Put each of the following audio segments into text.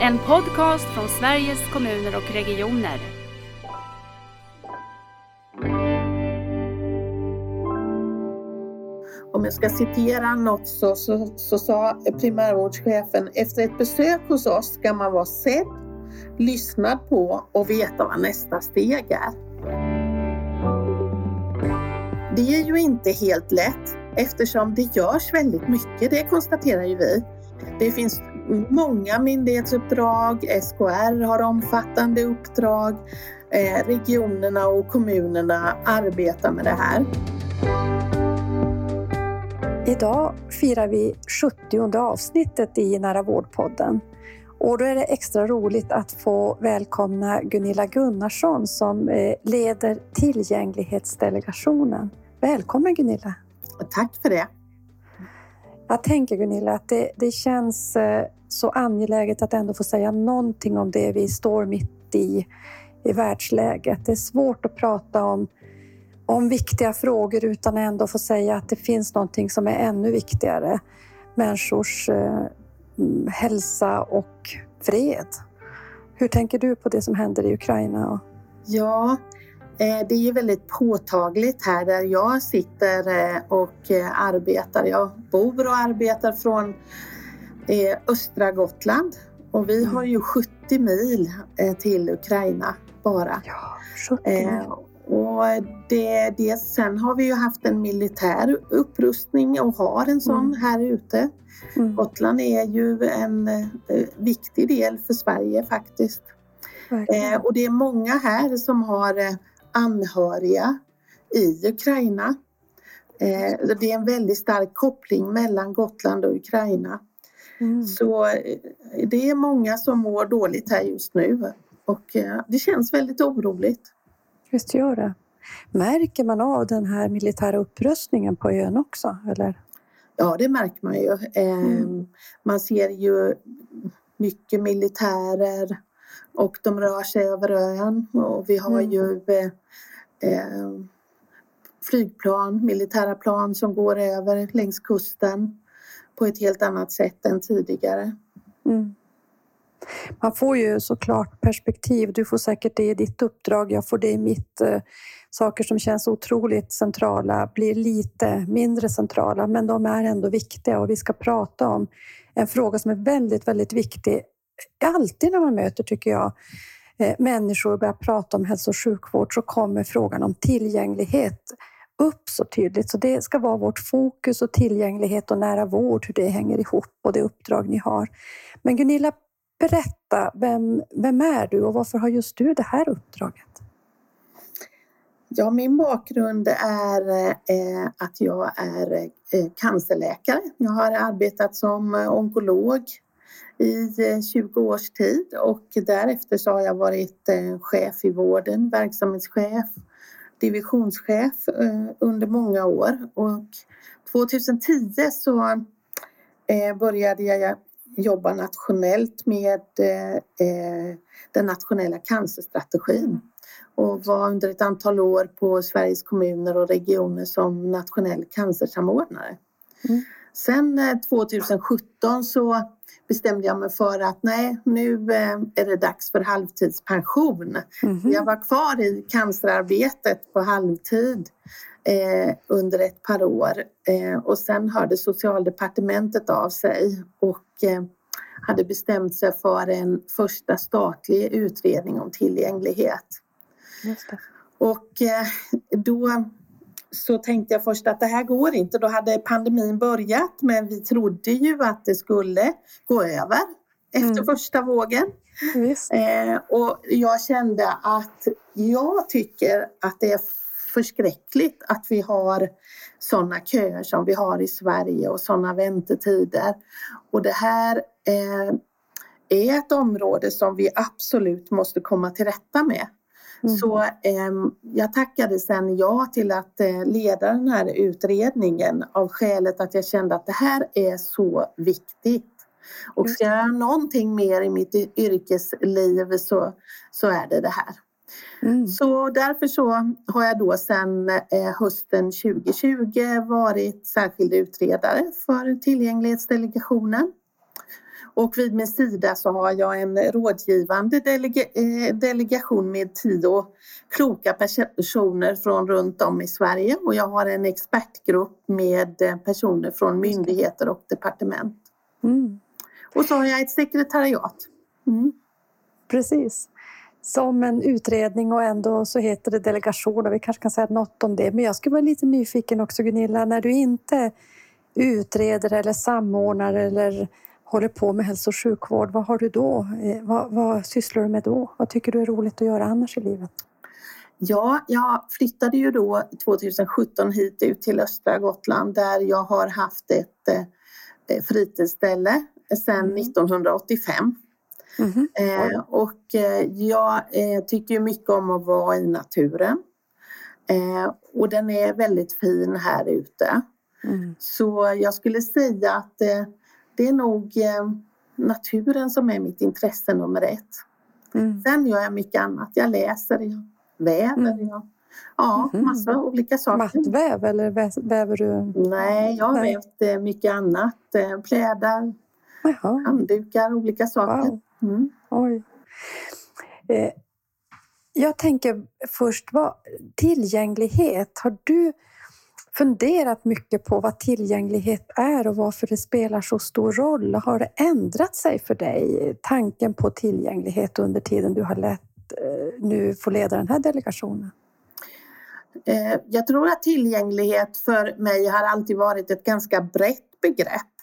En podcast från Sveriges kommuner och regioner. Om jag ska citera något så, så, så sa primärvårdschefen efter ett besök hos oss ska man vara sedd, lyssnad på och veta vad nästa steg är. Det är ju inte helt lätt eftersom det görs väldigt mycket, det konstaterar ju vi. Det finns många myndighetsuppdrag, SKR har omfattande uppdrag, eh, regionerna och kommunerna arbetar med det här. Idag firar vi 70 avsnittet i Nära vårdpodden. Och då är det extra roligt att få välkomna Gunilla Gunnarsson som eh, leder tillgänglighetsdelegationen. Välkommen Gunilla! Tack för det! Jag tänker Gunilla att det, det känns eh, så angeläget att ändå få säga någonting om det vi står mitt i, i världsläget. Det är svårt att prata om, om viktiga frågor utan ändå få säga att det finns någonting som är ännu viktigare. Människors eh, hälsa och fred. Hur tänker du på det som händer i Ukraina? Ja, eh, det är ju väldigt påtagligt här där jag sitter eh, och eh, arbetar. Jag bor och arbetar från östra Gotland och vi har ju 70 mil till Ukraina bara. Ja, 70 mil. Och det, det, sen har vi ju haft en militär upprustning och har en sån mm. här ute. Mm. Gotland är ju en eh, viktig del för Sverige faktiskt. Eh, och det är många här som har eh, anhöriga i Ukraina. Eh, det är en väldigt stark koppling mellan Gotland och Ukraina. Mm. Så eh, det är många som mår dåligt här just nu och eh, det känns väldigt oroligt. Visst gör det. Märker man av den här militära upprustningen på ön också? Eller? Ja, det märker man ju. Mm. Ehm, man ser ju mycket militärer och de rör sig över ön och vi har mm. ju eh, flygplan, militära plan som går över längs kusten på ett helt annat sätt än tidigare. Mm. Man får ju såklart perspektiv. Du får säkert det i ditt uppdrag, jag får det i mitt. Eh, saker som känns otroligt centrala blir lite mindre centrala, men de är ändå viktiga och vi ska prata om en fråga som är väldigt, väldigt viktig. Alltid när man möter, tycker jag, eh, människor och börjar prata om hälso och sjukvård så kommer frågan om tillgänglighet upp så tydligt. Så det ska vara vårt fokus och tillgänglighet och nära vård, hur det hänger ihop och det uppdrag ni har. Men Gunilla, berätta, vem, vem är du och varför har just du det här uppdraget? Ja, min bakgrund är eh, att jag är eh, cancerläkare. Jag har arbetat som onkolog i eh, 20 års tid och därefter så har jag varit chef i vården, verksamhetschef, divisionschef eh, under många år. Och 2010 så eh, började jag jobba nationellt med eh, den nationella cancerstrategin och var under ett antal år på Sveriges kommuner och regioner som nationell cancersamordnare. Mm. Sen 2017 eh, så bestämde jag mig för att nej, nu eh, är det dags för halvtidspension. Mm. Jag var kvar i cancerarbetet på halvtid eh, under ett par år eh, och sen hörde socialdepartementet av sig och eh, hade bestämt sig för en första statlig utredning om tillgänglighet. Och eh, då så tänkte jag först att det här går inte. Då hade pandemin börjat men vi trodde ju att det skulle gå över efter mm. första vågen. Eh, och jag kände att jag tycker att det är förskräckligt att vi har sådana köer som vi har i Sverige och sådana väntetider. Och det här eh, är ett område som vi absolut måste komma till rätta med. Mm. Så eh, jag tackade sen ja till att eh, leda den här utredningen av skälet att jag kände att det här är så viktigt. Och ska jag göra någonting mer i mitt yrkesliv så, så är det det här. Mm. Så därför så har jag då sedan eh, hösten 2020 varit särskild utredare för tillgänglighetsdelegationen. Och vid min sida så har jag en rådgivande delega eh, delegation med tio kloka personer från runt om i Sverige och jag har en expertgrupp med eh, personer från myndigheter och departement. Mm. Och så har jag ett sekretariat. Mm. Precis. Som en utredning och ändå så heter det delegation och vi kanske kan säga något om det. Men jag skulle vara lite nyfiken också Gunilla, när du inte utreder eller samordnar eller håller på med hälso och sjukvård, vad har du då? Eh, vad, vad sysslar du med då? Vad tycker du är roligt att göra annars i livet? Ja, jag flyttade ju då 2017 hit ut till östra Gotland där jag har haft ett eh, fritidsställe sedan mm. 1985. Mm. Eh, och eh, jag eh, tycker mycket om att vara i naturen. Eh, och den är väldigt fin här ute. Mm. Så jag skulle säga att eh, det är nog eh, naturen som är mitt intresse nummer ett. Mm. Sen gör jag mycket annat. Jag läser, jag väver, mm. jag Ja, mm. massa olika saker. Mattväv eller väver du? Nej, jag har vävt mycket annat. Plädar, Jaha. handdukar, olika saker. Wow. Mm. Oj. Eh, jag tänker först, vad, tillgänglighet. Har du funderat mycket på vad tillgänglighet är och varför det spelar så stor roll? Har det ändrat sig för dig, tanken på tillgänglighet under tiden du har lett, eh, nu får leda den här delegationen? Eh, jag tror att tillgänglighet för mig har alltid varit ett ganska brett begrepp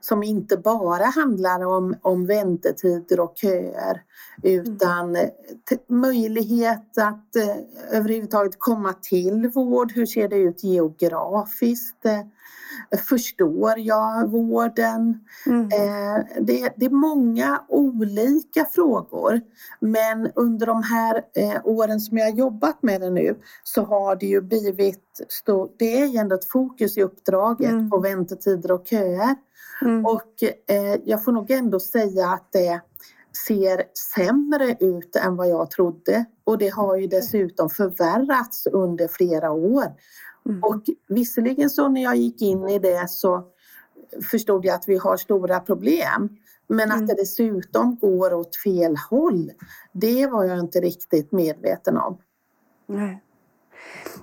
som inte bara handlar om, om väntetider och köer utan mm. möjlighet att eh, överhuvudtaget komma till vård. Hur ser det ut geografiskt? Eh, förstår jag vården? Mm. Eh, det, det, är många olika frågor men under de här eh, åren som jag har jobbat med det nu så har det ju blivit stort, det är ändå ett fokus i uppdraget mm. på väntetider och köer. Mm. Och eh, jag får nog ändå säga att det ser sämre ut än vad jag trodde. Och det har ju dessutom förvärrats under flera år. Mm. Och visserligen så när jag gick in i det så förstod jag att vi har stora problem. Men mm. att det dessutom går åt fel håll, det var jag inte riktigt medveten om. Nej.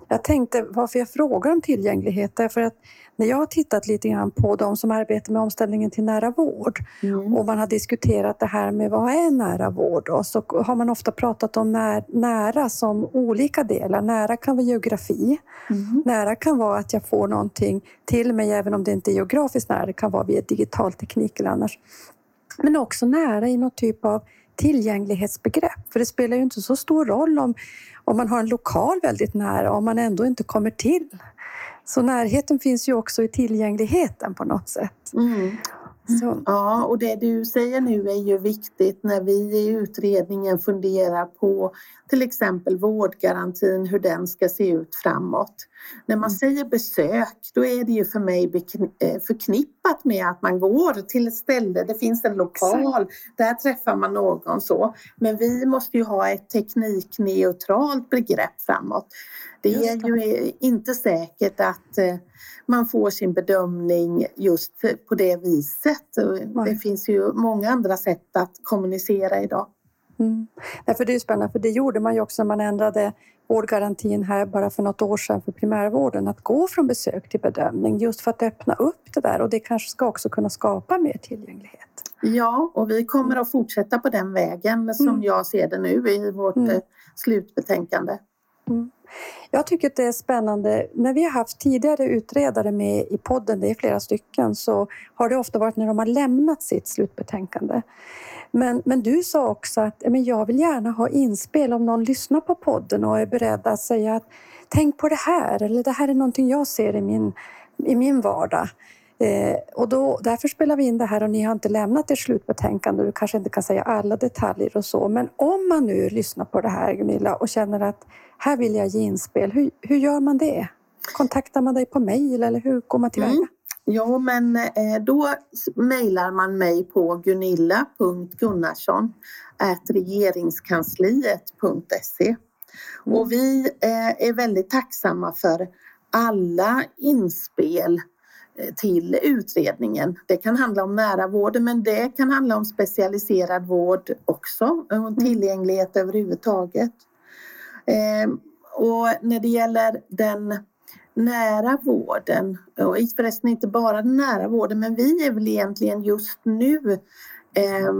Jag tänkte varför jag frågar om tillgänglighet därför att när jag har tittat lite grann på de som arbetar med omställningen till nära vård mm. och man har diskuterat det här med vad är nära vård och så har man ofta pratat om när, nära som olika delar. Nära kan vara geografi. Mm. Nära kan vara att jag får någonting till mig även om det inte är geografiskt nära. Det kan vara via digital teknik eller annars. Men också nära i någon typ av tillgänglighetsbegrepp. För det spelar ju inte så stor roll om, om man har en lokal väldigt nära om man ändå inte kommer till. Så närheten finns ju också i tillgängligheten på något sätt. Mm. Så. Ja, och det du säger nu är ju viktigt när vi i utredningen funderar på till exempel vårdgarantin, hur den ska se ut framåt. När man mm. säger besök, då är det ju för mig eh, förknippat med att man går till ett ställe, det finns en lokal, Exakt. där träffar man någon så. Men vi måste ju ha ett teknikneutralt begrepp framåt. Det är ju inte säkert att eh, man får sin bedömning just på det viset. Det finns ju många andra sätt att kommunicera idag. Mm. för det är spännande, för det gjorde man ju också när man ändrade vårdgarantin här bara för något år sedan för primärvården, att gå från besök till bedömning just för att öppna upp det där och det kanske ska också kunna skapa mer tillgänglighet. Ja, och vi kommer att fortsätta på den vägen som mm. jag ser det nu i vårt mm. Eh, slutbetänkande. Mm. Jag tycker att det är spännande. När vi har haft tidigare utredare med i podden, det är flera stycken, så har det ofta varit när de har lämnat sitt slutbetänkande. Men, men du sa också att men jag vill gärna ha inspel om någon lyssnar på podden och är beredd att säga att tänk på det här eller det här är någonting jag ser i min, i min vardag. Eh, och då, därför spelar vi in det här och ni har inte lämnat ert slutbetänkande. Du kanske inte kan säga alla detaljer och så. Men om man nu lyssnar på det här Gunilla och känner att här vill jag ge inspel. Hur, hur gör man det? Kontaktar man dig på mejl eller hur går man tillväga? Mm. Ja, men eh, då mejlar man mig på gunilla.gunnarsson regeringskansliet.se mm. och vi eh, är väldigt tacksamma för alla inspel till utredningen. Det kan handla om nära vård men det kan handla om specialiserad vård också och Mm. tillgänglighet överhuvudtaget. Eh, och när det gäller den nära vården, och förresten inte bara den nära vården, men vi är väl egentligen just nu eh,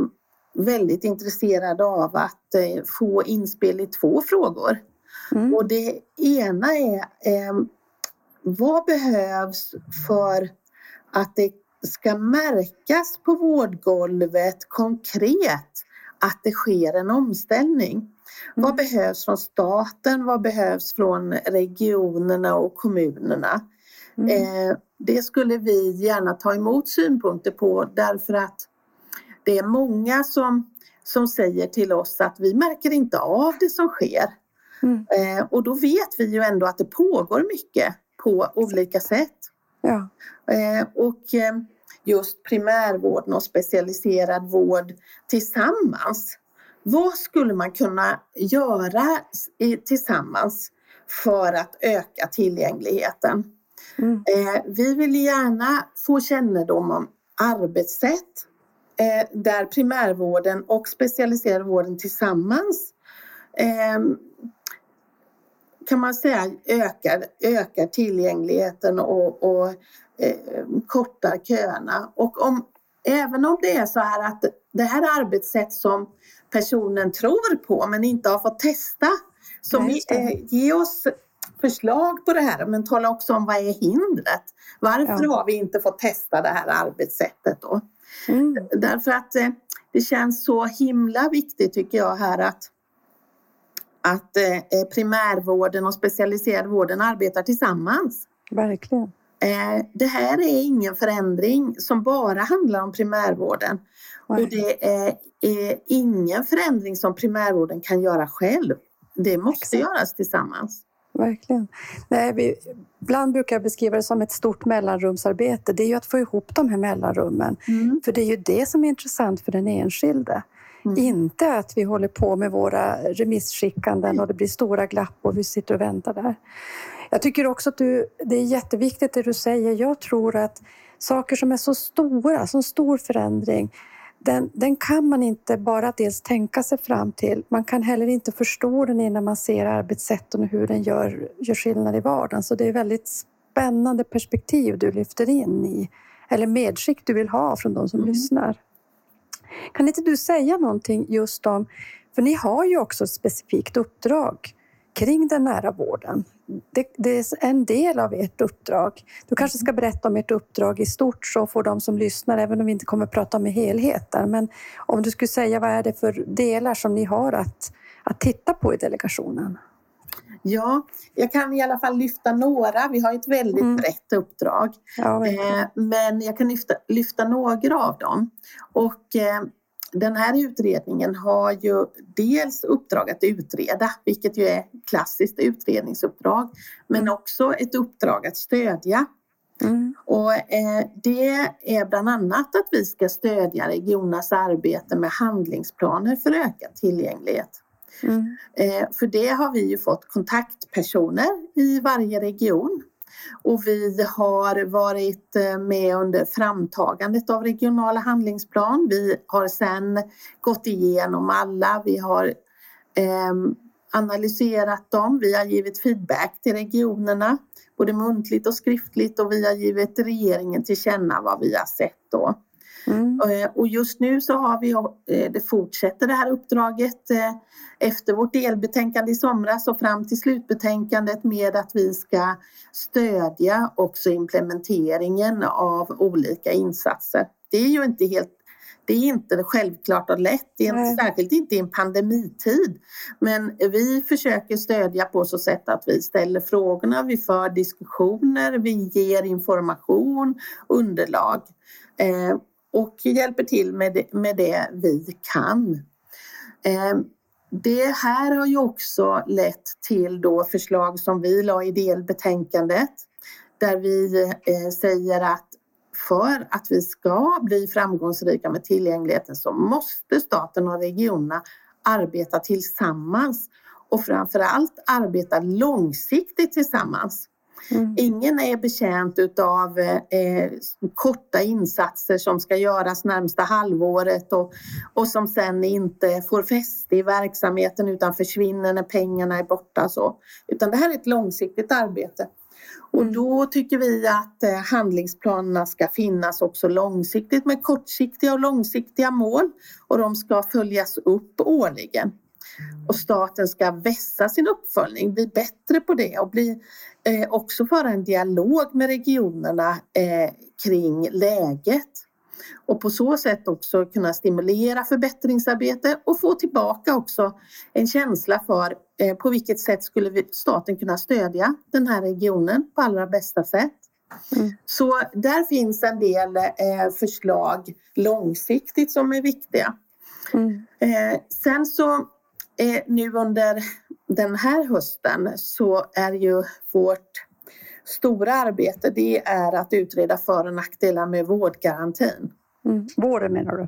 väldigt intresserade av att eh, få inspel i två frågor. Mm. Och det ena är eh, vad behövs för att det ska märkas på vårdgolvet konkret att det sker en omställning? Vad behövs från staten? Vad behövs från regionerna och kommunerna? Mm. Eh, det skulle vi gärna ta emot synpunkter på därför att det är många som, som säger till oss att vi märker inte av det som sker. Mm. Eh, och då vet vi ju ändå att det pågår mycket på olika sätt. Ja. Eh, och eh, just primärvården och specialiserad vård tillsammans. Vad skulle man kunna göra tillsammans för att öka tillgängligheten? Mm. Eh, vi vill gärna få kännedom om arbetssätt eh, där primärvården och specialiserad vården tillsammans eh, kan man säga ökar, ökar tillgängligheten och, och eh, kortar köerna. Och om, även om det är så här att det här är arbetssätt som personen tror på men inte har fått testa. Så Ja, vi, eh, ge oss förslag på det här men tala också om vad är hindret? Varför Ja. har vi inte fått testa det här arbetssättet då? Mm. Därför att eh, det känns så himla viktigt tycker jag här att, att eh, primärvården och specialiserad vården arbetar tillsammans. Verkligen. Eh, det här är ingen förändring som bara handlar om primärvården. Nej. Och det är, är ingen förändring som primärvården kan göra själv. Det måste Exakt. göras tillsammans. Verkligen. Nej, vi, ibland brukar jag beskriva det som ett stort mellanrumsarbete. Det är ju att få ihop de här mellanrummen. För det är ju det som är intressant för den enskilde. Mm. Inte att vi håller på med våra remissskickanden och det blir stora glapp och vi sitter och väntar där. Jag tycker också att du, det är jätteviktigt det du säger. Jag tror att saker som är så stora, som stor förändring, den, den kan man inte bara dels tänka sig fram till. Man kan heller inte förstå den innan man ser arbetssätten och hur den gör, gör skillnad i vardagen. Så det är väldigt spännande perspektiv du lyfter in i, eller medskick du vill ha från de som Mm. lyssnar. Kan inte du säga någonting just om, för ni har ju också ett specifikt uppdrag kring den nära vården. Det, det är en del av ert uppdrag. Du kanske ska berätta om ert uppdrag i stort så får de som lyssnar, även om vi inte kommer prata om helheten, men om du skulle säga vad är det för delar som ni har att, att titta på i delegationen? Ja, jag kan i alla fall lyfta några. Vi har ett väldigt Mm. brett uppdrag. Ja. Eh, men jag kan lyfta, lyfta några av dem. Och eh, den här utredningen har ju dels uppdrag att utreda, vilket ju är klassiskt utredningsuppdrag, men också ett uppdrag att stödja. Mm. Och eh, det är bland annat att vi ska stödja regionernas arbete med handlingsplaner för ökad tillgänglighet. Mm. Eh, för det har vi ju fått kontaktpersoner i varje region. Och vi har varit eh, med under framtagandet av regionala handlingsplan. Vi har sedan gått igenom alla. Vi har eh, analyserat dem. Vi har givit feedback till regionerna, både muntligt och skriftligt och vi har givit regeringen till känna vad vi har sett då. Mm. Eh, Och just nu så har vi, eh, det fortsätter det här uppdraget eh, efter vårt delbetänkande i somras och fram till slutbetänkandet med att vi ska stödja också implementeringen av olika insatser. Det är ju inte helt det är inte självklart och lätt, det är Nej. inte, särskilt inte i en pandemitid. Men vi försöker stödja på så sätt att vi ställer frågorna, vi för diskussioner, vi ger information, underlag. Eh, och hjälper till med det, med det vi kan. Eh, det här har ju också lett till då förslag som vi la i delbetänkandet där vi eh, säger att för att vi ska bli framgångsrika med tillgängligheten så måste staten och regionerna arbeta tillsammans och framför allt arbeta långsiktigt tillsammans. Mm. Ingen är betjänt av eh, korta insatser som ska göras närmsta halvåret och, och som sen inte får fäste i verksamheten utan försvinner när pengarna är borta. Så. Utan det här är ett långsiktigt arbete. Och mm. då tycker vi att eh, handlingsplanerna ska finnas också långsiktigt med kortsiktiga och långsiktiga mål och de ska följas upp årligen. Och staten ska vässa sin uppföljning, bli bättre på det och bli, eh, också föra en dialog med regionerna eh, kring läget. Och på så sätt också kunna stimulera förbättringsarbete och få tillbaka också en känsla för eh, på vilket sätt skulle staten kunna stödja den här regionen på allra bästa sätt. Mm. Så där finns en del eh, förslag långsiktigt som är viktiga. Mm. Eh, sen så eh, nu under den här hösten så är ju vårt stora arbete det är att utreda för och nackdelar med vårdgarantin. Mm. Våren menar du?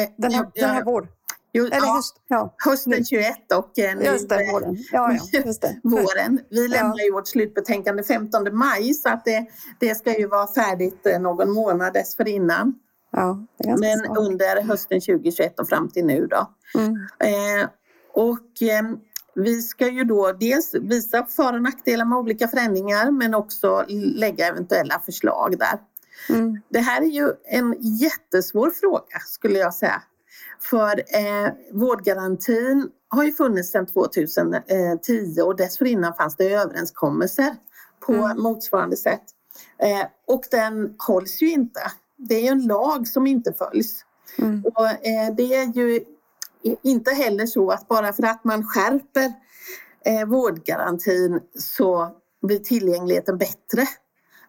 Eh, den här, ja, den här vård? Jo, Eller ja, höst, ja. Hösten 21 och eh, nu just det, våren. Ja, ja, just det. våren. Vi lämnar ju vårt slutbetänkande 15 maj så att det, det ska ju vara färdigt eh, någon månad dessförinnan. Ja, Men svårt. under hösten 2021 och fram till nu då. Mm. Eh, och eh, vi ska ju då dels visa för och nackdelar med olika förändringar men också lägga eventuella förslag där. Mm. Det här är ju en jättesvår fråga skulle jag säga. För eh, vårdgarantin har ju funnits sedan 2010 och dessförinnan fanns det överenskommelser på mm. motsvarande sätt. Eh, och den hålls ju inte det är ju en lag som inte följs. Mm. Och, eh, det är ju inte heller så att bara för att man skärper eh, vårdgarantin så blir tillgängligheten bättre.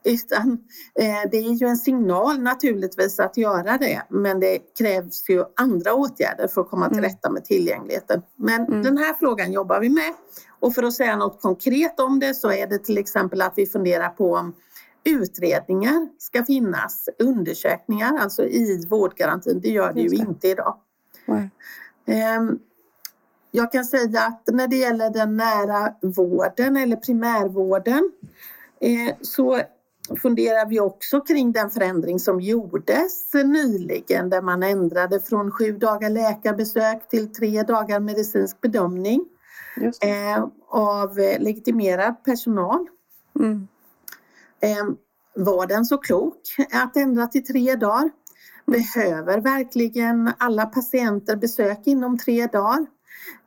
Utan eh, det är ju en signal naturligtvis att göra det men det krävs ju andra åtgärder för att komma till mm. rätta med tillgängligheten. Men mm. den här frågan jobbar vi med. Och för att säga något konkret om det så är det till exempel att vi funderar på om utredningar ska finnas, undersökningar alltså i vårdgarantin. Det gör det ju inte idag. Nej. Ehm, jag kan säga att när det gäller den nära vården eller primärvården eh, så funderar vi också kring den förändring som gjordes nyligen där man ändrade från sju dagar läkarbesök till tre dagar medicinsk bedömning eh, av legitimerad personal. Mm. Ehm, var den så klok att ändra till tre dagar? Behöver verkligen alla patienter besök inom tre dagar?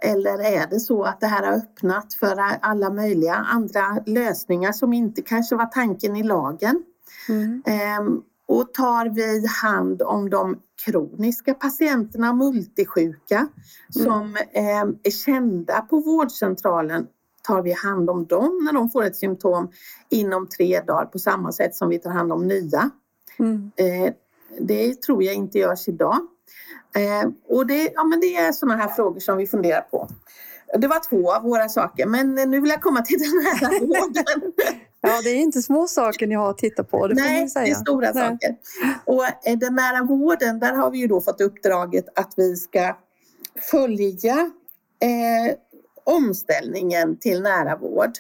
Eller är det så att det här har öppnat för alla möjliga andra lösningar som inte kanske var tanken i lagen? Mm. Ehm, och tar vi hand om de kroniska patienterna, multisjuka, mm. som eh, är kända på vårdcentralen tar vi hand om dem när de får ett symptom inom tre dagar på samma sätt som vi tar hand om nya. Mm. Eh, det tror jag inte görs idag. Eh, och det, ja, men det är sådana här frågor som vi funderar på. Det var två av våra saker, men nu vill jag komma till den här vården. Ja, det är inte små saker ni har att titta på. Det Nej, det är stora Nej. saker. Och eh, den nära vården, där har vi ju då fått uppdraget att vi ska följa eh, omställningen till nära vård.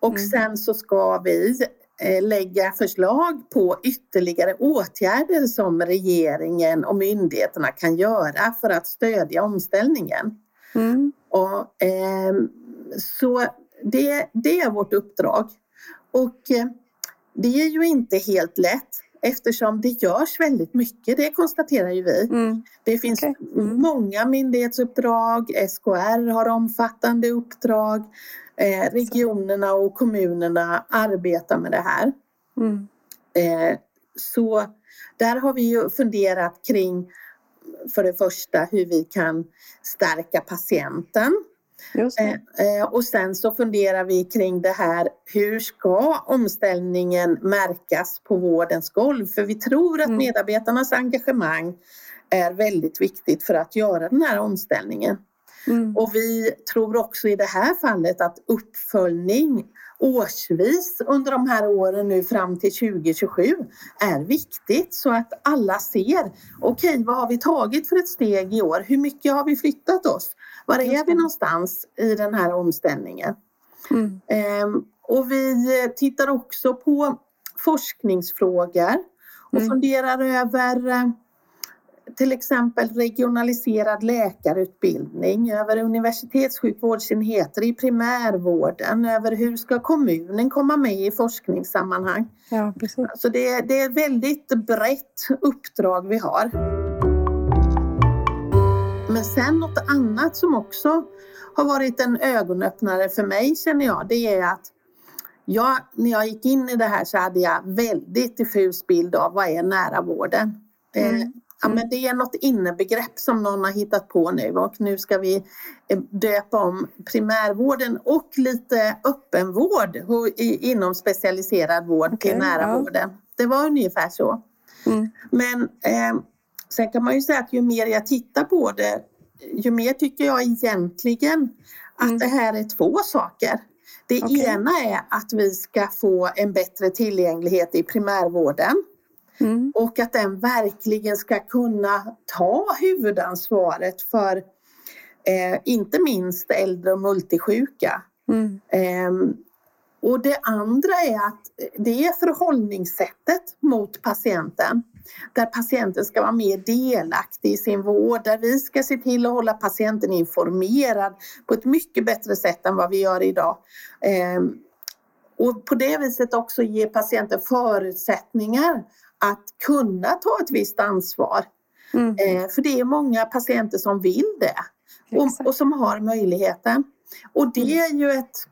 Och mm. sen så ska vi eh, lägga förslag på ytterligare åtgärder som regeringen och myndigheterna kan göra för att stödja omställningen. Mm. Och, eh, så det, det är vårt uppdrag. Och eh, det är ju inte helt lätt eftersom det görs väldigt mycket, det konstaterar ju vi. Mm. Det finns okay. mm. många myndighetsuppdrag, SKR har omfattande uppdrag, eh, regionerna och kommunerna arbetar med det här. Mm. Eh, så där har vi ju funderat kring för det första hur vi kan stärka patienten Eh, eh, och sen så funderar vi kring det här, hur ska omställningen märkas på vårdens golv? För vi tror att mm. medarbetarnas engagemang är väldigt viktigt för att göra den här omställningen. Mm. Och vi tror också i det här fallet att uppföljning årsvis under de här åren nu fram till 2027 är viktigt så att alla ser okej, okay, vad har vi tagit för ett steg i år? Hur mycket har vi flyttat oss? Var är vi någonstans i den här omställningen? Mm. Ehm, och vi tittar också på forskningsfrågor och mm. funderar över eh, till exempel regionaliserad läkarutbildning, över universitetssjukvårdsenheter i primärvården, över hur ska kommunen komma med i forskningssammanhang. Ja, precis. Så det, det är ett väldigt brett uppdrag vi har. Men sen något annat som också har varit en ögonöppnare för mig känner jag, det är att jag, när jag gick in i det här så hade jag väldigt diffus bild av vad är nära vården. Eh, mm. Ja, men det är något innebegrepp som någon har hittat på nu och nu ska vi eh, döpa om primärvården och lite öppenvård inom specialiserad vård okay, till nära ja. vården. Det var ungefär så. Mm. Men eh, sen kan man ju säga att ju mer jag tittar på det ju mer tycker jag egentligen att mm. det här är två saker. Det okay. ena är att vi ska få en bättre tillgänglighet i primärvården. Mm. Och att den verkligen ska kunna ta huvudansvaret för eh, inte minst äldre och multisjuka. Mm. Eh, och det andra är att det är förhållningssättet mot patienten. Där patienten ska vara mer delaktig i sin vård, där vi ska se till att hålla patienten informerad på ett mycket bättre sätt än vad vi gör idag. Ehm, och på det viset också ge patienten förutsättningar att kunna ta ett visst ansvar. Mm. Ehm, för det är många patienter som vill det och, och som har möjligheten. Och det är ju ett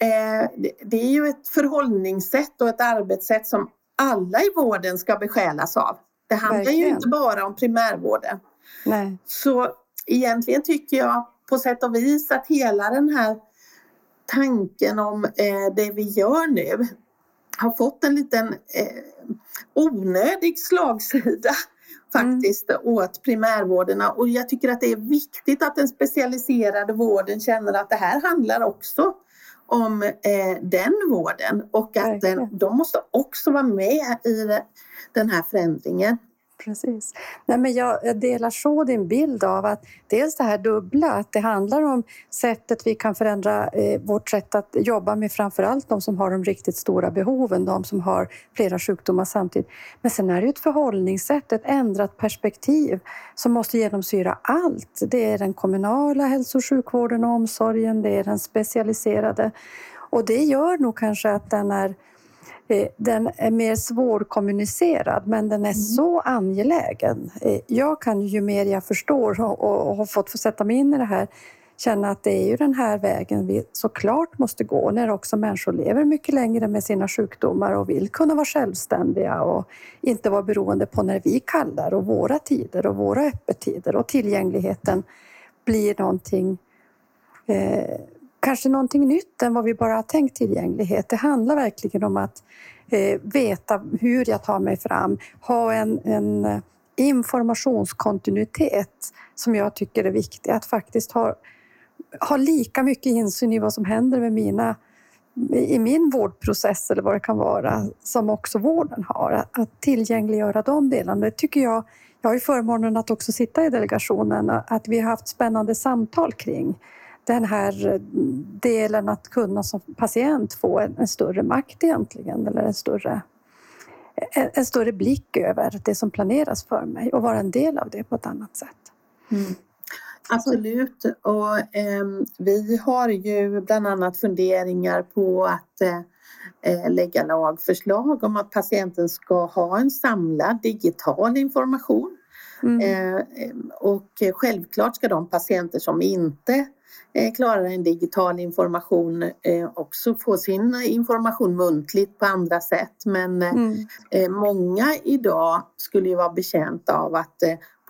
Eh, det är ju ett förhållningssätt och ett arbetssätt som alla i vården ska besjälas av. Det handlar Verkligen. ju inte bara om primärvården. Nej. Så egentligen tycker jag på sätt och vis att hela den här tanken om eh, det vi gör nu har fått en liten eh, onödig slagsida faktiskt mm. åt primärvården och jag tycker att det är viktigt att den specialiserade vården känner att det här handlar också om eh, den vården och att den, de måste också vara med i den här förändringen. Precis. Nej, men jag, jag delar så din bild av att dels det här dubbla, att det handlar om sättet vi kan förändra eh, vårt sätt att jobba med framför allt de som har de riktigt stora behoven, de som har flera sjukdomar samtidigt. Men sen är det ju ett förhållningssätt, ett ändrat perspektiv som måste genomsyra allt. Det är den kommunala hälso och sjukvården och omsorgen, det är den specialiserade och det gör nog kanske att den är den är mer svårkommunicerad men den är mm. så angelägen. Eh, jag kan ju mer jag förstår och, har fått få sätta mig in i det här känna att det är ju den här vägen vi såklart måste gå när också människor lever mycket längre med sina sjukdomar och vill kunna vara självständiga och inte vara beroende på när vi kallar och våra tider och våra öppettider och tillgängligheten blir någonting eh, kanske någonting nytt än vad vi bara har tänkt tillgänglighet. Det handlar verkligen om att eh, veta hur jag tar mig fram, ha en, en eh, informationskontinuitet som jag tycker är viktig. Att faktiskt ha, ha lika mycket insyn i vad som händer med mina i min vårdprocess eller vad det kan vara som också vården har. Att tillgängliggöra de delarna. Det tycker jag, jag har ju förmånen att också sitta i delegationen, att vi har haft spännande samtal kring den här delen att kunna som patient få en, en större makt egentligen, eller en större, en, en, större blick över det som planeras för mig och vara en del av det på ett annat sätt. Mm. Absolut, och eh, vi har ju bland annat funderingar på att eh, lägga lagförslag om att patienten ska ha en samlad digital information. Mm. Eh, och självklart ska de patienter som inte Eh, klarar en digital information eh, också få sin information muntligt på andra sätt. Men eh, mm. många idag skulle ju vara betjänta av att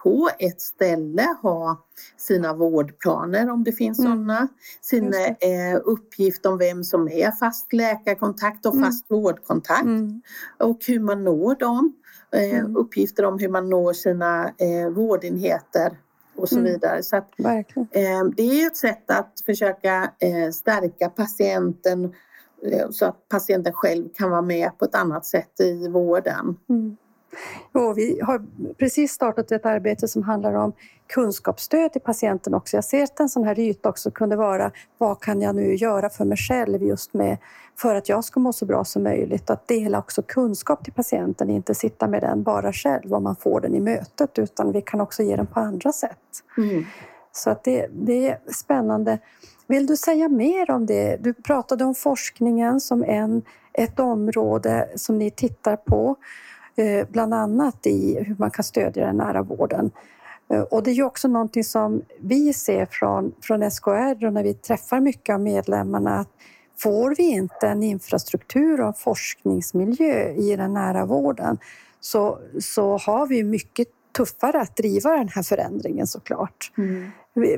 på ett ställe ha sina vårdplaner om det finns mm. sådana, sin eh, uppgift om vem som är fast läkarkontakt och mm. fast mm. vårdkontakt mm. och hur man når dem. Eh, mm. Uppgifter om hur man når sina eh, vårdenheter och så mm. vidare. Så att, eh, det är ett sätt att försöka eh, stärka patienten eh, så att patienten själv kan vara med på ett annat sätt i vården. Mm. Jo, vi har precis startat ett arbete som handlar om kunskapsstöd till patienten också. Jag ser att en sån här yta också kunde vara vad kan jag nu göra för mig själv just med för att jag ska må så bra som möjligt. Att dela också kunskap till patienten, inte sitta med den bara själv om man får den i mötet utan vi kan också ge den på andra sätt. Mm. Så att det, det är spännande. Vill du säga mer om det? Du pratade om forskningen som en, ett område som ni tittar på, bland annat i hur man kan stödja den nära vården. Eh, och det är också någonting som vi ser från, från SKR och när vi träffar mycket av medlemmarna att får vi inte en infrastruktur och forskningsmiljö i den nära vården så, så har vi mycket tuffare att driva den här förändringen såklart. Mm.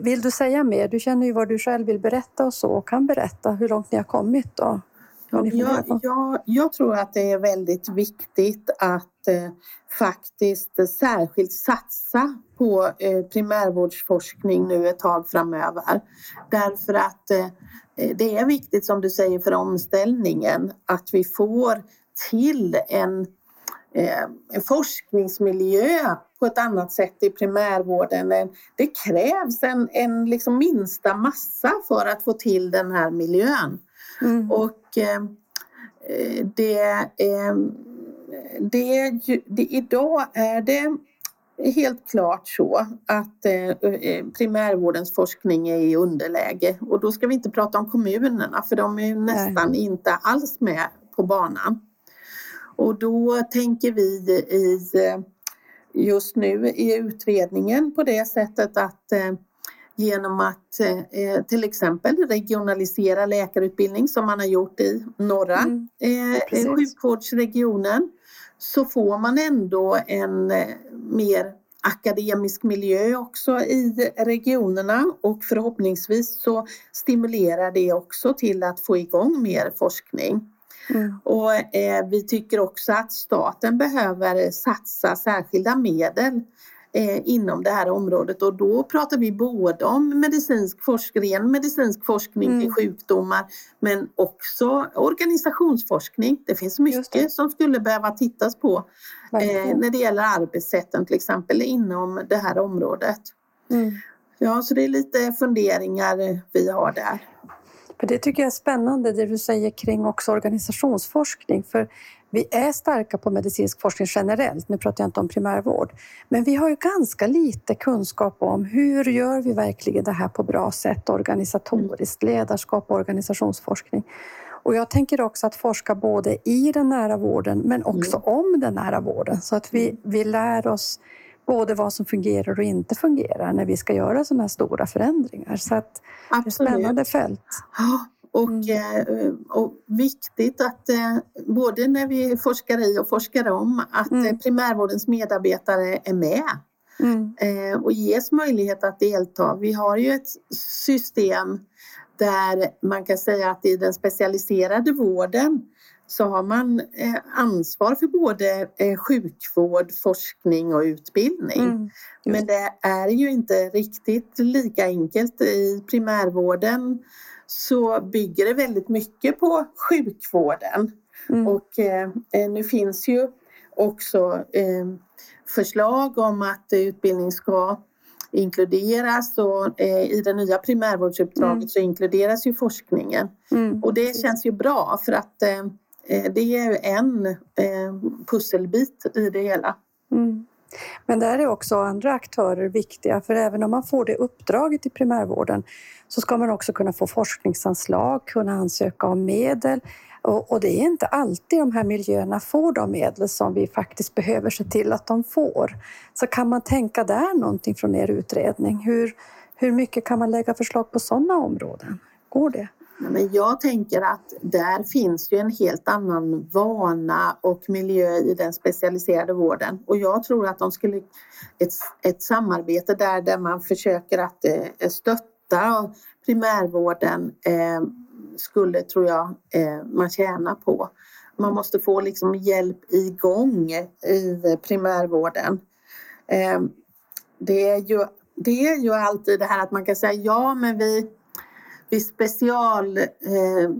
Vill du säga mer? Du känner ju vad du själv vill berätta och så och kan berätta hur långt ni har kommit. Då. Ja, jag, jag, jag, tror att det är väldigt viktigt att eh, faktiskt särskilt satsa på eh, primärvårdsforskning nu ett tag framöver. Därför att eh, det är viktigt som du säger för omställningen att vi får till en, eh, en forskningsmiljö på ett annat sätt i primärvården. Det krävs en, en liksom minsta massa för att få till den här miljön. Mm. Och eh, det, eh, det, det, idag är det helt klart så att eh, primärvårdens forskning är i underläge och då ska vi inte prata om kommunerna för de är nästan Nej. inte alls med på banan. Och då tänker vi i just nu i utredningen på det sättet att eh, genom att eh, till exempel regionalisera läkarutbildning som man har gjort i norra mm, eh, sjukvårdsregionen så får man ändå en eh, mer akademisk miljö också i regionerna och förhoppningsvis så stimulerar det också till att få igång mer forskning. Mm. Och eh, vi tycker också att staten behöver satsa särskilda medel eh, inom det här området och då pratar vi både om medicinsk forskning, ren medicinsk forskning mm. till sjukdomar men också organisationsforskning. Det finns mycket det. som skulle behöva tittas på eh, när det gäller arbetssätten till exempel inom det här området. Mm. Ja, så det är lite funderingar vi har där. För det tycker jag är spännande det du säger kring också organisationsforskning. För vi är starka på medicinsk forskning generellt, nu pratar jag inte om primärvård. Men vi har ju ganska lite kunskap om hur gör vi verkligen det här på bra sätt organisatoriskt, ledarskap och organisationsforskning. Och jag tänker också att forska både i den nära vården men också mm. om den nära vården så att vi, vi lär oss både vad som fungerar och inte fungerar när vi ska göra sådana här stora förändringar. Så att det är ett spännande fält. Och, mm. Eh, och viktigt att eh, både när vi forskar i och forskar om att mm. primärvårdens medarbetare är med mm. Eh, och ges möjlighet att delta. Vi har ju ett system där man kan säga att i den specialiserade vården så har man eh, ansvar för både eh, sjukvård, forskning och utbildning. Mm, Men det är ju inte riktigt lika enkelt. I primärvården så bygger det väldigt mycket på sjukvården. Mm. Och eh, nu finns ju också förslag om att utbildning ska inkluderas och i det nya primärvårdsuppdraget mm. så inkluderas ju forskningen. Mm. Och det känns ju bra för att Eh, det är en eh, pusselbit i det hela. Men där är också andra aktörer viktiga för även om man får det uppdraget i primärvården så ska man också kunna få forskningsanslag, kunna ansöka om medel och, och, det är inte alltid de här miljöerna får de medel som vi faktiskt behöver se till att de får. Så kan man tänka där någonting från er utredning? Hur, hur mycket kan man lägga förslag på sådana områden? Går det? Men jag tänker att där finns ju en helt annan vana och miljö i den specialiserade vården och jag tror att de skulle ett, ett samarbete där, där man försöker att eh, stötta primärvården eh, skulle, tror jag, eh, man tjäna på. Man måste få liksom hjälp igång i primärvården. Eh, det, är ju, det är ju alltid det här att man kan säga ja, men vi vi special eh,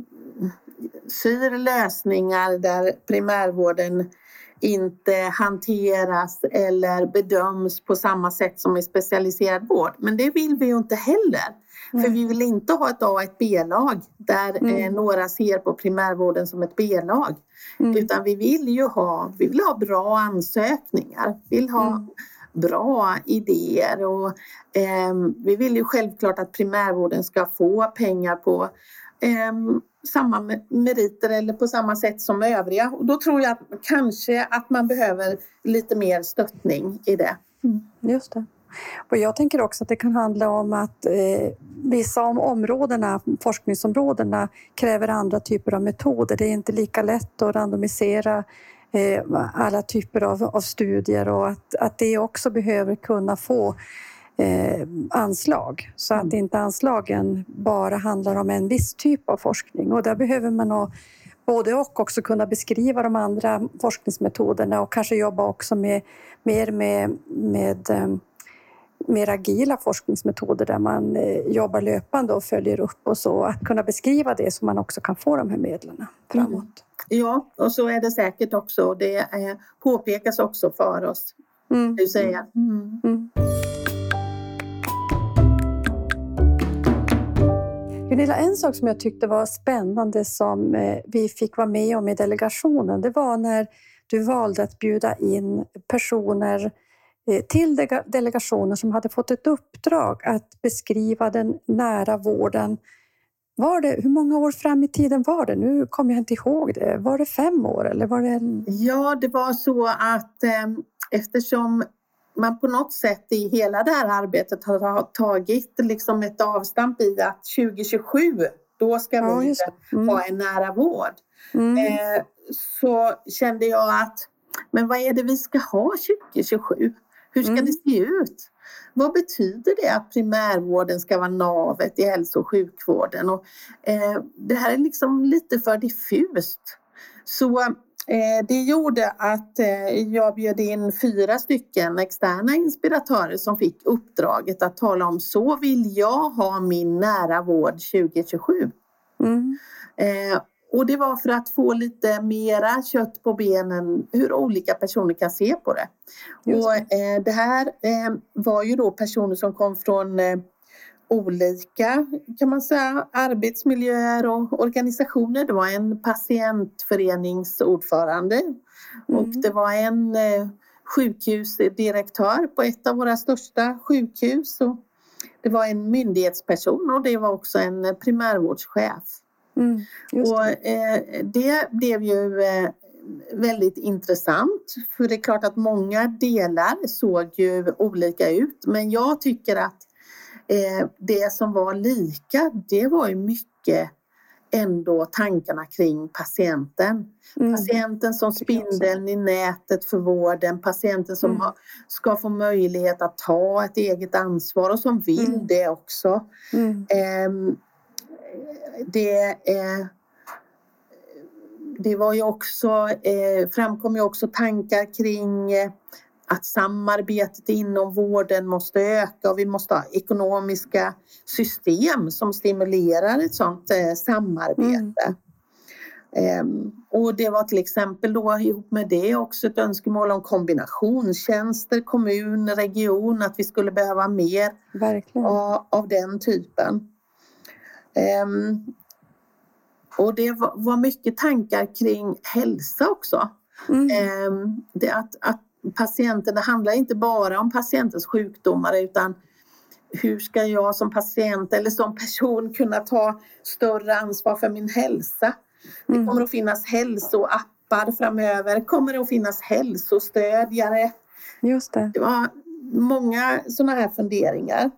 syr lösningar där primärvården inte hanteras eller bedöms på samma sätt som i specialiserad vård. Men det vill vi ju inte heller. Mm. För vi vill inte ha ett A och ett B-lag där mm. eh, några ser på primärvården som ett B-lag. Mm. Utan vi vill ju ha, vi vill ha bra ansökningar. Vi vill ha mm bra idéer och eh, vi vill ju självklart att primärvården ska få pengar på eh, samma meriter eller på samma sätt som övriga. Och då tror jag att, kanske att man behöver lite mer stöttning i det. Mm, just det. Och jag tänker också att det kan handla om att eh, vissa av områdena, forskningsområdena kräver andra typer av metoder. Det är inte lika lätt att randomisera eh, alla typer av, av, studier och att, att det också behöver kunna få eh, anslag så att mm. inte anslagen bara handlar om en viss typ av forskning och där behöver man nog både och också kunna beskriva de andra forskningsmetoderna och kanske jobba också med, mer med, med eh, mer agila forskningsmetoder där man eh, jobbar löpande och följer upp och så. Att kunna beskriva det så man också kan få de här medlen framåt. Mm. Ja, och så är det säkert också. Det påpekas också för oss. Mm. Du säger. Mm. mm. Gunilla, en sak som jag tyckte var spännande som eh, vi fick vara med om i delegationen, det var när du valde att bjuda in personer eh, till delegationen som hade fått ett uppdrag att beskriva den nära vården. Var det, hur många år fram i tiden var det? Nu kommer jag inte ihåg det. Var det fem år eller var det? En... Ja, det var så att eh, eftersom man på något sätt i hela det här arbetet har tagit liksom ett avstamp i att 2027 då ska ja, vi mm. ha en nära vård. Mm. Eh, så kände jag att men vad är det vi ska ha 2027? Hur ska mm. det se ut? Vad betyder det att primärvården ska vara navet i hälso och sjukvården? Och, eh, det här är liksom lite för diffust. Så Eh, det gjorde att eh, jag bjöd in fyra stycken externa inspiratörer som fick uppdraget att tala om så vill jag ha min nära vård 2027. Mm. Eh, och det var för att få lite mera kött på benen hur olika personer kan se på det. Just. Och det här var ju då personer som kom från olika kan man säga, arbetsmiljöer och organisationer. Det var en patientföreningsordförande mm. och det var en eh, sjukhusdirektör på ett av våra största sjukhus. Och det var en myndighetsperson och det var också en primärvårdschef. Mm, och, eh, det blev ju eh, väldigt intressant för det är klart att många delar såg ju olika ut men jag tycker att Eh, det som var lika, det var ju mycket ändå tankarna kring patienten. Mm. Patienten som spindeln i nätet för vården, patienten som mm. har, ska få möjlighet att ta ett eget ansvar och som vill mm. det också. Eh, det, det var ju också, eh, framkom ju också tankar kring eh, att samarbetet inom vården måste öka och vi måste ha ekonomiska system som stimulerar ett sådant eh, samarbete. Mm. Um, och det var till exempel då ihop med det också ett önskemål om kombinationstjänster, kommun, region, att vi skulle behöva mer av, av, den typen. Um, och det var, mycket tankar kring hälsa också. Mm. Um, det att, att patienten, det handlar inte bara om patientens sjukdomar utan hur ska jag som patient eller som person kunna ta större ansvar för min hälsa? Det mm. kommer att finnas hälsoappar framöver, kommer det att finnas hälsostödjare? Just det. det var många sådana här funderingar.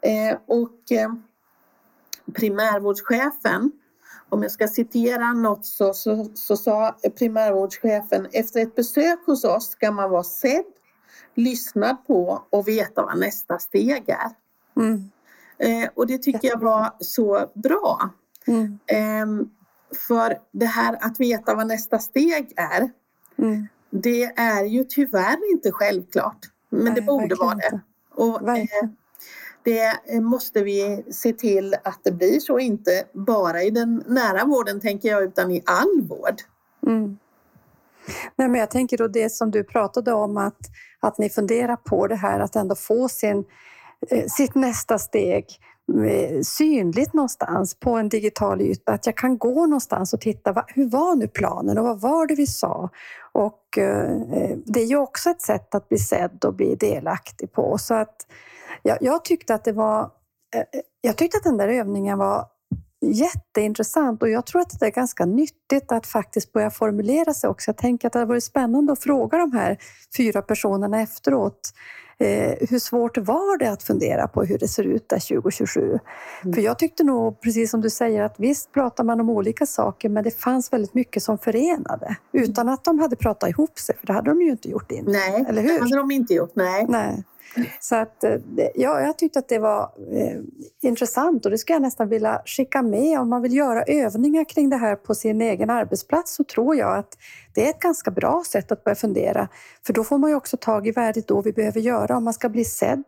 Eh, och eh, primärvårdschefen om jag ska citera något så, så, så sa primärvårdschefen efter ett besök hos oss ska man vara sedd, lyssnad på och veta vad nästa steg är. Mm. Eh, och det tycker jag var så bra. Mm. Eh, för det här att veta vad nästa steg är, mm. det är ju tyvärr inte självklart. Men Nej, det borde vara det. Och, eh, det måste vi se till att det blir så, inte bara i den nära vården tänker jag, utan i all vård. Mm. Nej, men jag tänker då det som du pratade om att, att ni funderar på det här att ändå få sin, eh, sitt nästa steg eh, synligt någonstans på en digital yta. Att jag kan gå någonstans och titta, hur var nu planen och vad var det vi sa? Och eh, eh, det är ju också ett sätt att bli sedd och bli delaktig på. Så att jag, jag tyckte att det var jag tyckte att den där övningen var jätteintressant och jag tror att det är ganska nyttigt att faktiskt börja formulera sig också. Jag tänker att det hade varit spännande att fråga de här fyra personerna efteråt Eh, hur svårt var det att fundera på hur det ser ut där 2027? Mm. För jag tyckte nog, precis som du säger, att visst pratar man om olika saker, men det fanns väldigt mycket som förenade. Utan att de hade pratat ihop sig, för det hade de ju inte gjort innan. Nej, eller hur? det hade de inte gjort. Nej. nej. Så att, eh, ja, jag tyckte att det var eh, intressant och det skulle jag nästan vilja skicka med. Om man vill göra övningar kring det här på sin egen arbetsplats så tror jag att det är ett ganska bra sätt att börja fundera. För då får man ju också tag i värdet då vi behöver göra om man ska bli sedd.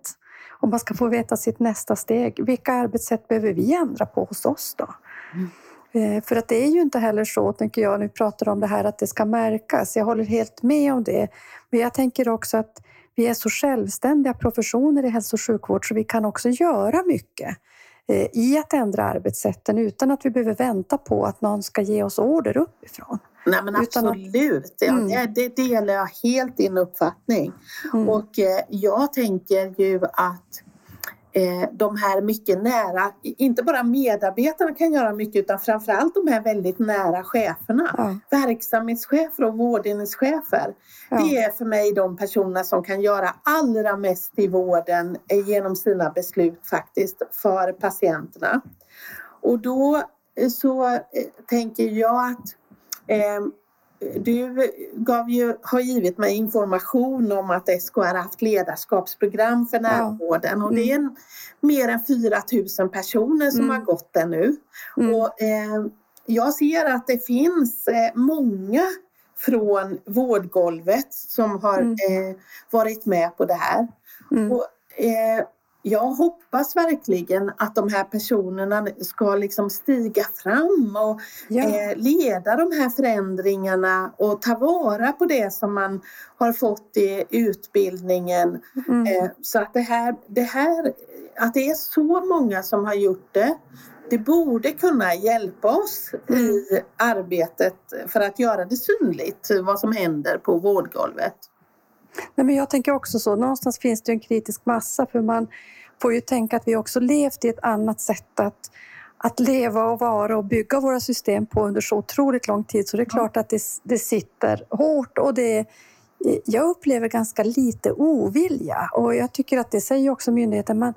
Om man ska få veta sitt nästa steg. Vilka arbetssätt behöver vi ändra på hos oss då? Mm. Eh, för att det är ju inte heller så, tänker jag, när vi pratar om det här att det ska märkas. Jag håller helt med om det. Men jag tänker också att vi är så självständiga professioner i hälso och sjukvård så vi kan också göra mycket eh, i att ändra arbetssätten utan att vi behöver vänta på att någon ska ge oss order uppifrån. Nej men absolut, mm. ja, det, delar jag helt din uppfattning. Mm. Och eh, jag tänker ju att de här mycket nära, inte bara medarbetarna kan göra mycket utan framförallt de här väldigt nära cheferna. Ja. Verksamhetschefer och vårdenhetschefer. Ja. Det är för mig de personerna som kan göra allra mest i vården eh, genom sina beslut faktiskt för patienterna. Och då eh, så eh, tänker jag att eh, du gav ju, har givit mig information om att SKR har haft ledarskapsprogram för närvården och det är en, mer än 4 000 personer som mm. har gått det nu. Mm. Och, eh, jag ser att det finns eh, många från vårdgolvet som har mm. eh, varit med på det här. Mm. Och, eh, jag hoppas verkligen att de här personerna ska liksom stiga fram och ja. eh, leda de här förändringarna och ta vara på det som man har fått i utbildningen. Mm. Eh, så att det här, det här, att det är så många som har gjort det, det borde kunna hjälpa oss mm. i arbetet för att göra det synligt vad som händer på vårdgolvet. Nej, men jag tänker också så, någonstans finns det en kritisk massa för man får ju tänka att vi också levt i ett annat sätt att, att leva och vara och bygga våra system på under så otroligt lång tid. Så det är klart att det, det sitter hårt och det jag upplever ganska lite ovilja och jag tycker att det säger också myndigheten. Man,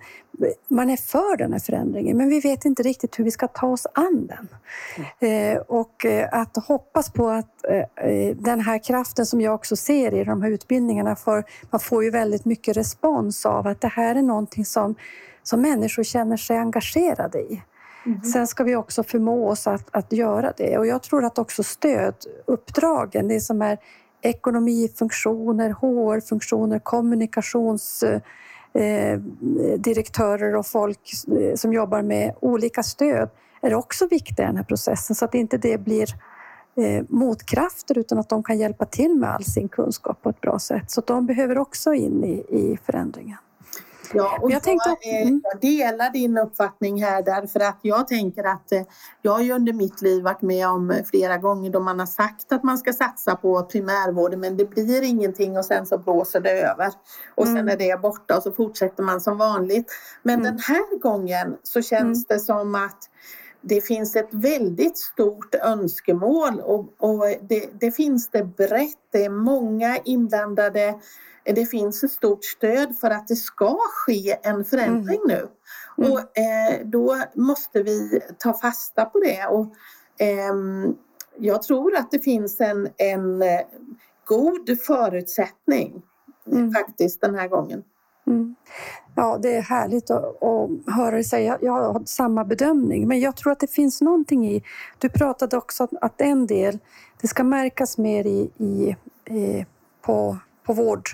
man är för den här förändringen men vi vet inte riktigt hur vi ska ta oss an den. Mm. Eh, och eh, att hoppas på att eh, eh, den här kraften som jag också ser i de här utbildningarna, för man får ju väldigt mycket respons av att det här är någonting som, som människor känner sig engagerade i. Mm. Sen ska vi också förmå oss att, att göra det och jag tror att också stöduppdragen, det som är ekonomifunktioner, HR-funktioner, kommunikationsdirektörer eh, och folk eh, som jobbar med olika stöd är också viktiga i den här processen så att inte det blir eh, motkrafter utan att de kan hjälpa till med all sin kunskap på ett bra sätt. Så de behöver också in i, i förändringen. Ja, och jag, tänkte, jag, mm. jag delar din uppfattning här därför att jag tänker att eh, jag har ju under mitt liv varit med om flera gånger då man har sagt att man ska satsa på primärvården men det blir ingenting och sen så blåser det över och sen mm. är det borta och så fortsätter man som vanligt. Men mm. den här gången så känns mm. det som att det finns ett väldigt stort önskemål och, och det, det, finns det brett. Det är många inblandade det finns ett stort stöd för att det ska ske en förändring mm. nu. Mm. Och eh, då måste vi ta fasta på det. Och, eh, jag tror att det finns en, en eh, god förutsättning mm. faktiskt den här gången. Mm. Ja, det är härligt att, att höra dig säga. Jag har samma bedömning, men jag tror att det finns någonting i... Du pratade också att en del, det ska märkas mer i, i, i på, på vård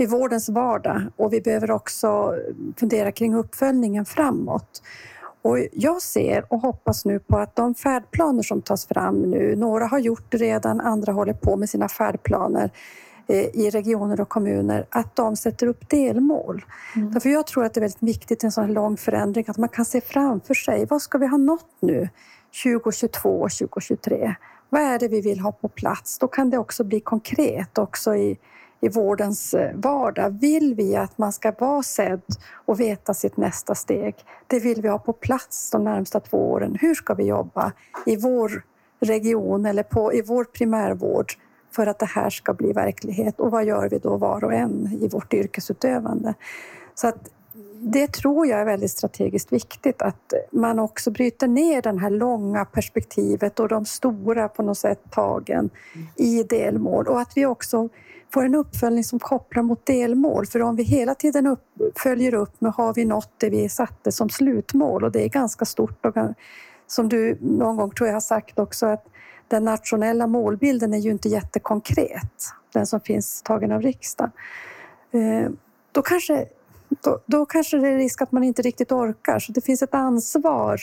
i vårdens vardag och vi behöver också fundera kring uppföljningen framåt. Och jag ser och hoppas nu på att de färdplaner som tas fram nu, några har gjort det redan, andra håller på med sina färdplaner eh, i regioner och kommuner, att de sätter upp delmål. Mm. Därför jag tror att det är väldigt viktigt i en sån här lång förändring att man kan se framför sig, vad ska vi ha nått nu 2022 och 2023? Vad är det vi vill ha på plats? Då kan det också bli konkret också i i vårdens eh, vardag. Vill vi att man ska vara sedd och veta sitt nästa steg? Det vill vi ha på plats de närmsta två åren. Hur ska vi jobba i vår region eller på, i vår primärvård för att det här ska bli verklighet? Och vad gör vi då var och en i vårt yrkesutövande? Så att det tror jag är väldigt strategiskt viktigt att man också bryter ner det här långa perspektivet och de stora på något sätt tagen i delmål och att vi också får en uppföljning som kopplar mot delmål. För om vi hela tiden upp, följer upp med har vi nått det vi satte som slutmål och det är ganska stort och som du någon gång tror jag har sagt också att den nationella målbilden är ju inte jättekonkret, den som finns tagen av riksdagen. Eh, då kanske, då, då kanske det är risk att man inte riktigt orkar, så det finns ett ansvar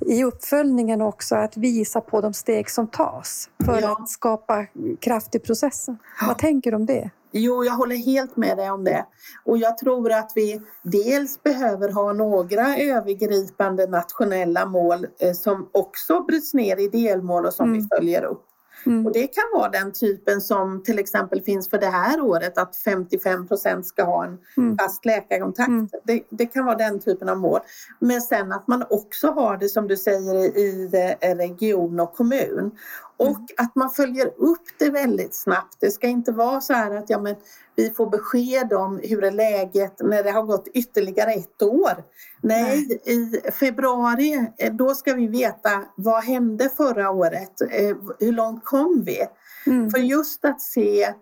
i uppföljningen också att visa på de steg som tas för ja. att skapa kraft i processen. Ja. Vad tänker du om det? Jo, jag håller helt med dig om det. Och jag tror att vi dels behöver ha några övergripande nationella mål eh, som också bryts ner i delmål och som mm. vi följer upp. Mm. Och det kan vara den typen som till exempel finns för det här året att 55 procent ska ha en mm. fast läkarkontakt. Mm. Det, det, kan vara den typen av mål. Men sen att man också har det som du säger i region och kommun. Och mm. att man följer upp det väldigt snabbt. Det ska inte vara så här att ja, men vi får besked om hur är läget när det har gått ytterligare ett år. Nej, Nej, i februari eh, då ska vi veta vad hände förra året? Eh, hur långt kom vi? Mm. För just att se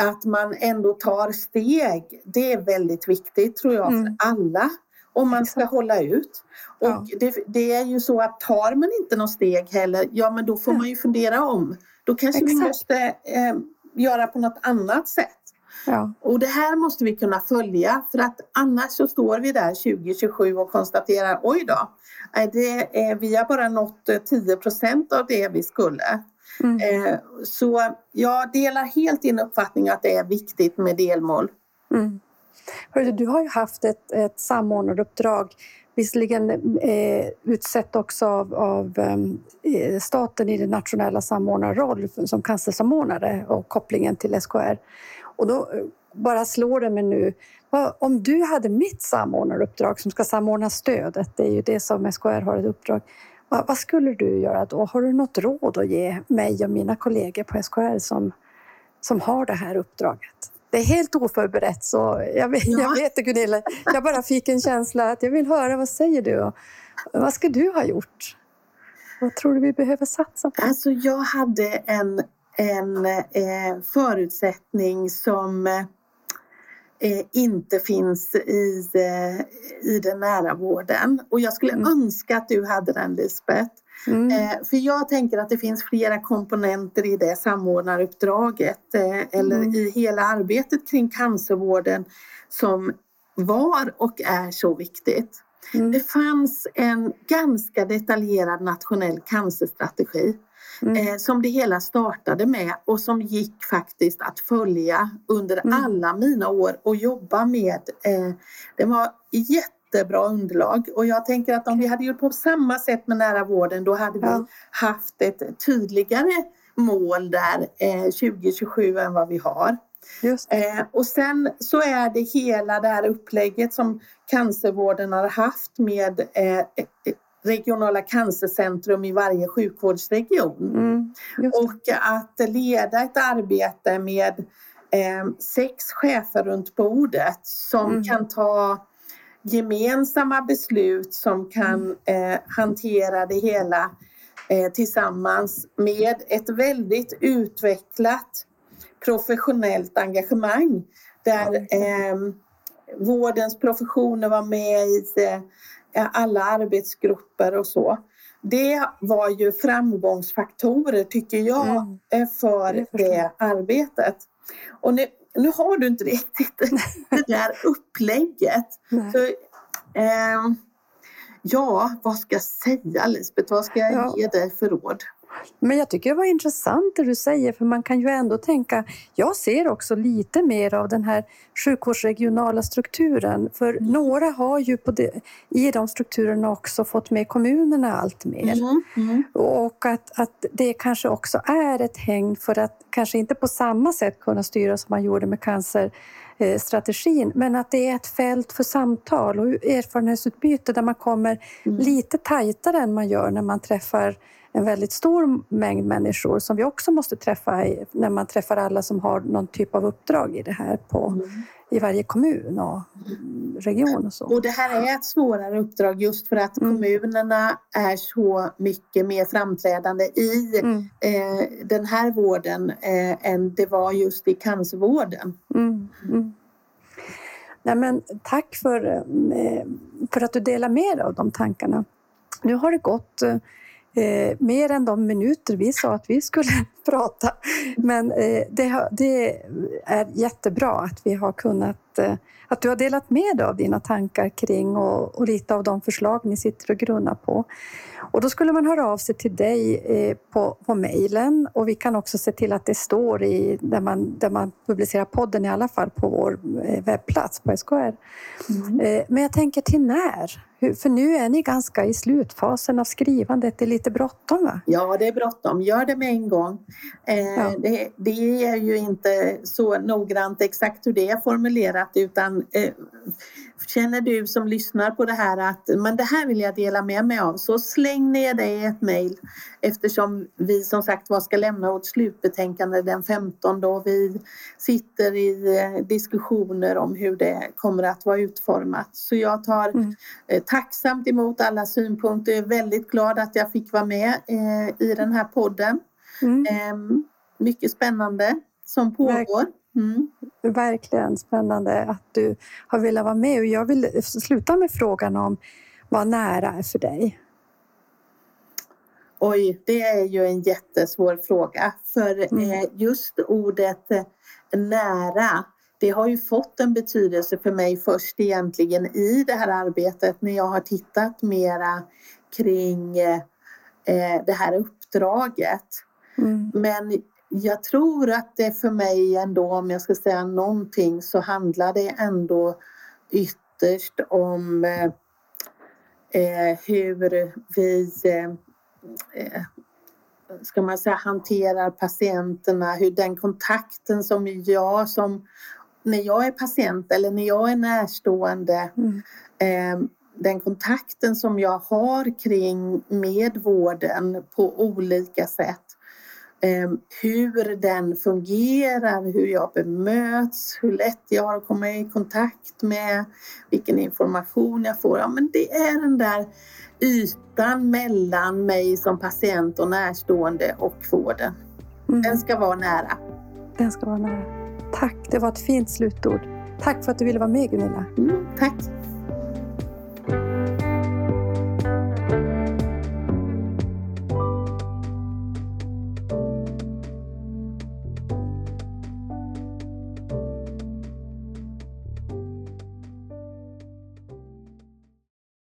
att man ändå tar steg, det är väldigt viktigt tror jag mm. för alla om man ska hålla ut. Och ja. det, det, är ju så att tar man inte något steg heller, ja men då får man ju fundera om. Då kanske Exakt. vi måste eh, göra på något annat sätt. Ja. Och det här måste vi kunna följa för att annars så står vi där 2027 och konstaterar oj då, det är, vi har bara nått 10 procent av det vi skulle. Mm. Eh, så jag delar helt din uppfattning att det är viktigt med delmål. Mm. Hörru, du har ju haft ett, ett samordnaruppdrag visserligen eh, utsett också av, av ehm, eh, staten i den nationella samordnarroll som cancersamordnare och kopplingen till SKR. Och då eh, bara slår det mig nu, vad, om du hade mitt samordnaruppdrag som ska samordna stödet, det är ju det som SKR har ett uppdrag, vad, vad, skulle du göra då? Har du något råd att ge mig och mina kollegor på SKR som, som har det här uppdraget? Det är helt oförberett, så jag, ja. jag vet det Gunilla. Jag bara fick en känsla att jag vill höra, vad säger du? Vad ska du ha gjort? Vad tror du vi behöver satsa på? Alltså jag hade en, en eh, förutsättning som eh, inte finns i, eh, i den nära vården. Och jag skulle mm. önska att du hade den Lisbeth. Mm. Eh, för jag tänker att det finns flera komponenter i det samordnaruppdraget eh, eller mm. i hela arbetet kring cancervården som var och är så viktigt. Mm. Det fanns en ganska detaljerad nationell cancerstrategi mm. eh, som det hela startade med och som gick faktiskt att följa under mm. alla mina år och jobba med. Eh, det var jätte jättebra underlag och jag tänker att om vi hade gjort på samma sätt med nära vården då hade ja. vi haft ett tydligare mål där eh, 2027 än vad vi har. Eh, och sen så är det hela det här upplägget som cancervården har haft med eh, eh regionala cancercentrum i varje sjukvårdsregion. Mm, och att leda ett arbete med eh, sex chefer runt bordet som mm. kan ta gemensamma beslut som kan mm. eh, hantera det hela eh, tillsammans med ett väldigt utvecklat professionellt engagemang där eh, vårdens professioner var med i eh, alla arbetsgrupper och så. Det var ju framgångsfaktorer tycker jag mm. Eh, för det, det arbetet. Och nu, nu har du inte riktigt det där upplägget. Så, eh, Ja, vad ska jag säga Lisbeth? Vad ska jag ja. ge dig för råd? Men jag tycker det var intressant det du säger, för man kan ju ändå tänka... Jag ser också lite mer av den här sjukvårdsregionala strukturen. För mm. några har ju det, i de strukturerna också fått med kommunerna allt mer. Mm. Mm. Och att, att det kanske också är ett häng för att kanske inte på samma sätt kunna styra som man gjorde med cancerstrategin, men att det är ett fält för samtal och erfarenhetsutbyte där man kommer mm. lite tajtare än man gör när man träffar en väldigt stor mängd människor som vi också måste träffa när man träffar alla som har någon typ av uppdrag i det här på, mm. i varje kommun och region. Och, så. och det här är ett svårare uppdrag just för att mm. kommunerna är så mycket mer framträdande i mm. eh, den här vården eh, än det var just i cancervården. Mm. mm. Nej, men tack för, eh, för att du delar med dig av de tankarna. Nu har det gått eh, mer än de minuter vi sa att vi skulle prata. Men eh, det, det, är jättebra att vi har kunnat eh, att du har delat med dig av dina tankar kring och, och, lite av de förslag ni sitter och grunnar på. Och då skulle man höra av sig till dig eh, på, på mejlen och vi kan också se till att det står i, där, man, där man publicerar podden i alla fall på vår eh, webbplats på SKR. Mm. Eh, men jag tänker till när? För nu är ni ganska i slutfasen av skrivandet. Det är lite bråttom va? Ja, det är bråttom. Gör det med en gång. Eh, ja. det, det, är ju inte så noggrant exakt hur det är formulerat utan eh, Känner du som lyssnar på det här att men det här vill jag dela med mig av så släng ner det i ett mejl eftersom vi som sagt var ska lämna vårt slutbetänkande den 15 och vi sitter i eh, diskussioner om hur det kommer att vara utformat. Så jag tar mm. Eh, tacksamt emot alla synpunkter. Jag är väldigt glad att jag fick vara med eh, i den här podden. Mm. Ehm, mycket spännande som pågår. Mm. Verkligen spännande att du har velat vara med och jag vill sluta med frågan om vad nära är för dig. Oj, det är ju en jättesvår fråga för mm. Eh, just ordet eh, nära det har ju fått en betydelse för mig först egentligen i det här arbetet när jag har tittat mera kring eh, det här uppdraget. Mm. Men jag tror att det för mig ändå, om jag ska säga någonting, så handlar det ändå ytterst om eh, eh hur vi eh, eh, ska man säga, hanterar patienterna, hur den kontakten som jag som när jag är patient eller när jag är närstående mm. eh, den kontakten som jag har kring med vården på olika sätt hur den fungerar, hur jag bemöts, hur lätt jag har att komma i kontakt med, vilken information jag får. Ja, men det är den där ytan mellan mig som patient och närstående och vården. Mm. Den ska vara nära. Den ska vara nära. Tack, det var ett fint slutord. Tack för att du ville vara med Gunilla. Mm, tack.